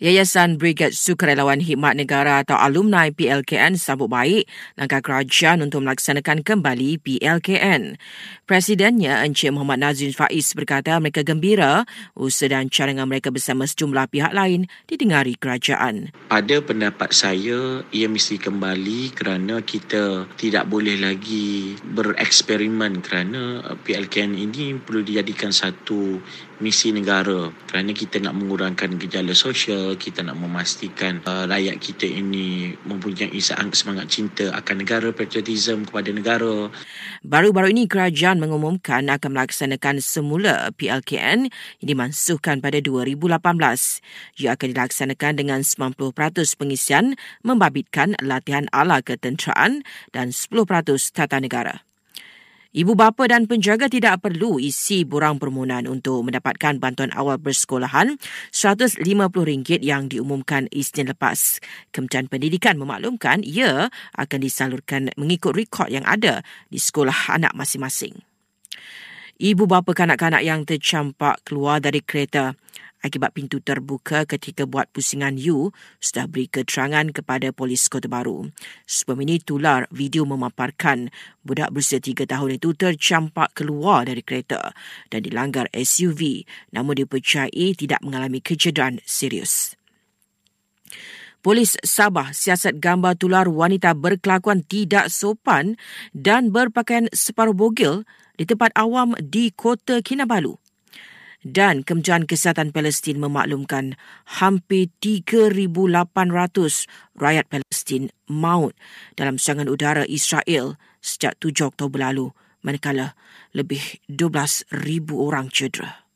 Yayasan Brigade Sukarelawan Hikmat Negara atau alumni PLKN sambut baik langkah kerajaan untuk melaksanakan kembali PLKN. Presidennya Encik Muhammad Nazrin Faiz berkata mereka gembira usaha dan cadangan mereka bersama sejumlah pihak lain didengari kerajaan. Pada pendapat saya, ia mesti kembali kerana kita tidak boleh lagi bereksperimen kerana PLKN ini perlu dijadikan satu misi negara kerana kita nak mengurangkan gejala sosial kita nak memastikan uh, rakyat kita ini mempunyai semangat cinta akan negara patriotism kepada negara. Baru-baru ini kerajaan mengumumkan akan melaksanakan semula PLKN yang dimansuhkan pada 2018 ia akan dilaksanakan dengan 90% pengisian membabitkan latihan ala ketenteraan dan 10% tata negara Ibu bapa dan penjaga tidak perlu isi borang permohonan untuk mendapatkan bantuan awal bersekolahan RM150 yang diumumkan Isnin lepas. Kementerian Pendidikan memaklumkan ia akan disalurkan mengikut rekod yang ada di sekolah anak masing-masing. Ibu bapa kanak-kanak yang tercampak keluar dari kereta akibat pintu terbuka ketika buat pusingan U sudah beri keterangan kepada polis Kota Baru. Sebelum ini tular video memaparkan budak berusia tiga tahun itu tercampak keluar dari kereta dan dilanggar SUV namun dipercayai tidak mengalami kecederaan serius. Polis Sabah siasat gambar tular wanita berkelakuan tidak sopan dan berpakaian separuh bogil di tempat awam di kota Kinabalu dan Kementerian Kesihatan Palestin memaklumkan hampir 3,800 rakyat Palestin maut dalam serangan udara Israel sejak 7 Oktober lalu manakala lebih 12,000 orang cedera.